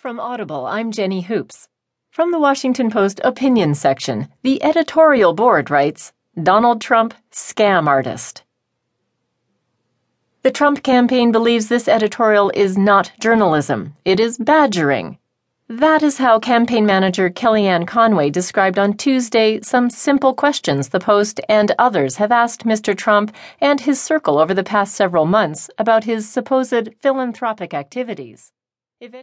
From Audible, I'm Jenny Hoops. From the Washington Post opinion section, the editorial board writes Donald Trump, scam artist. The Trump campaign believes this editorial is not journalism, it is badgering. That is how campaign manager Kellyanne Conway described on Tuesday some simple questions the Post and others have asked Mr. Trump and his circle over the past several months about his supposed philanthropic activities.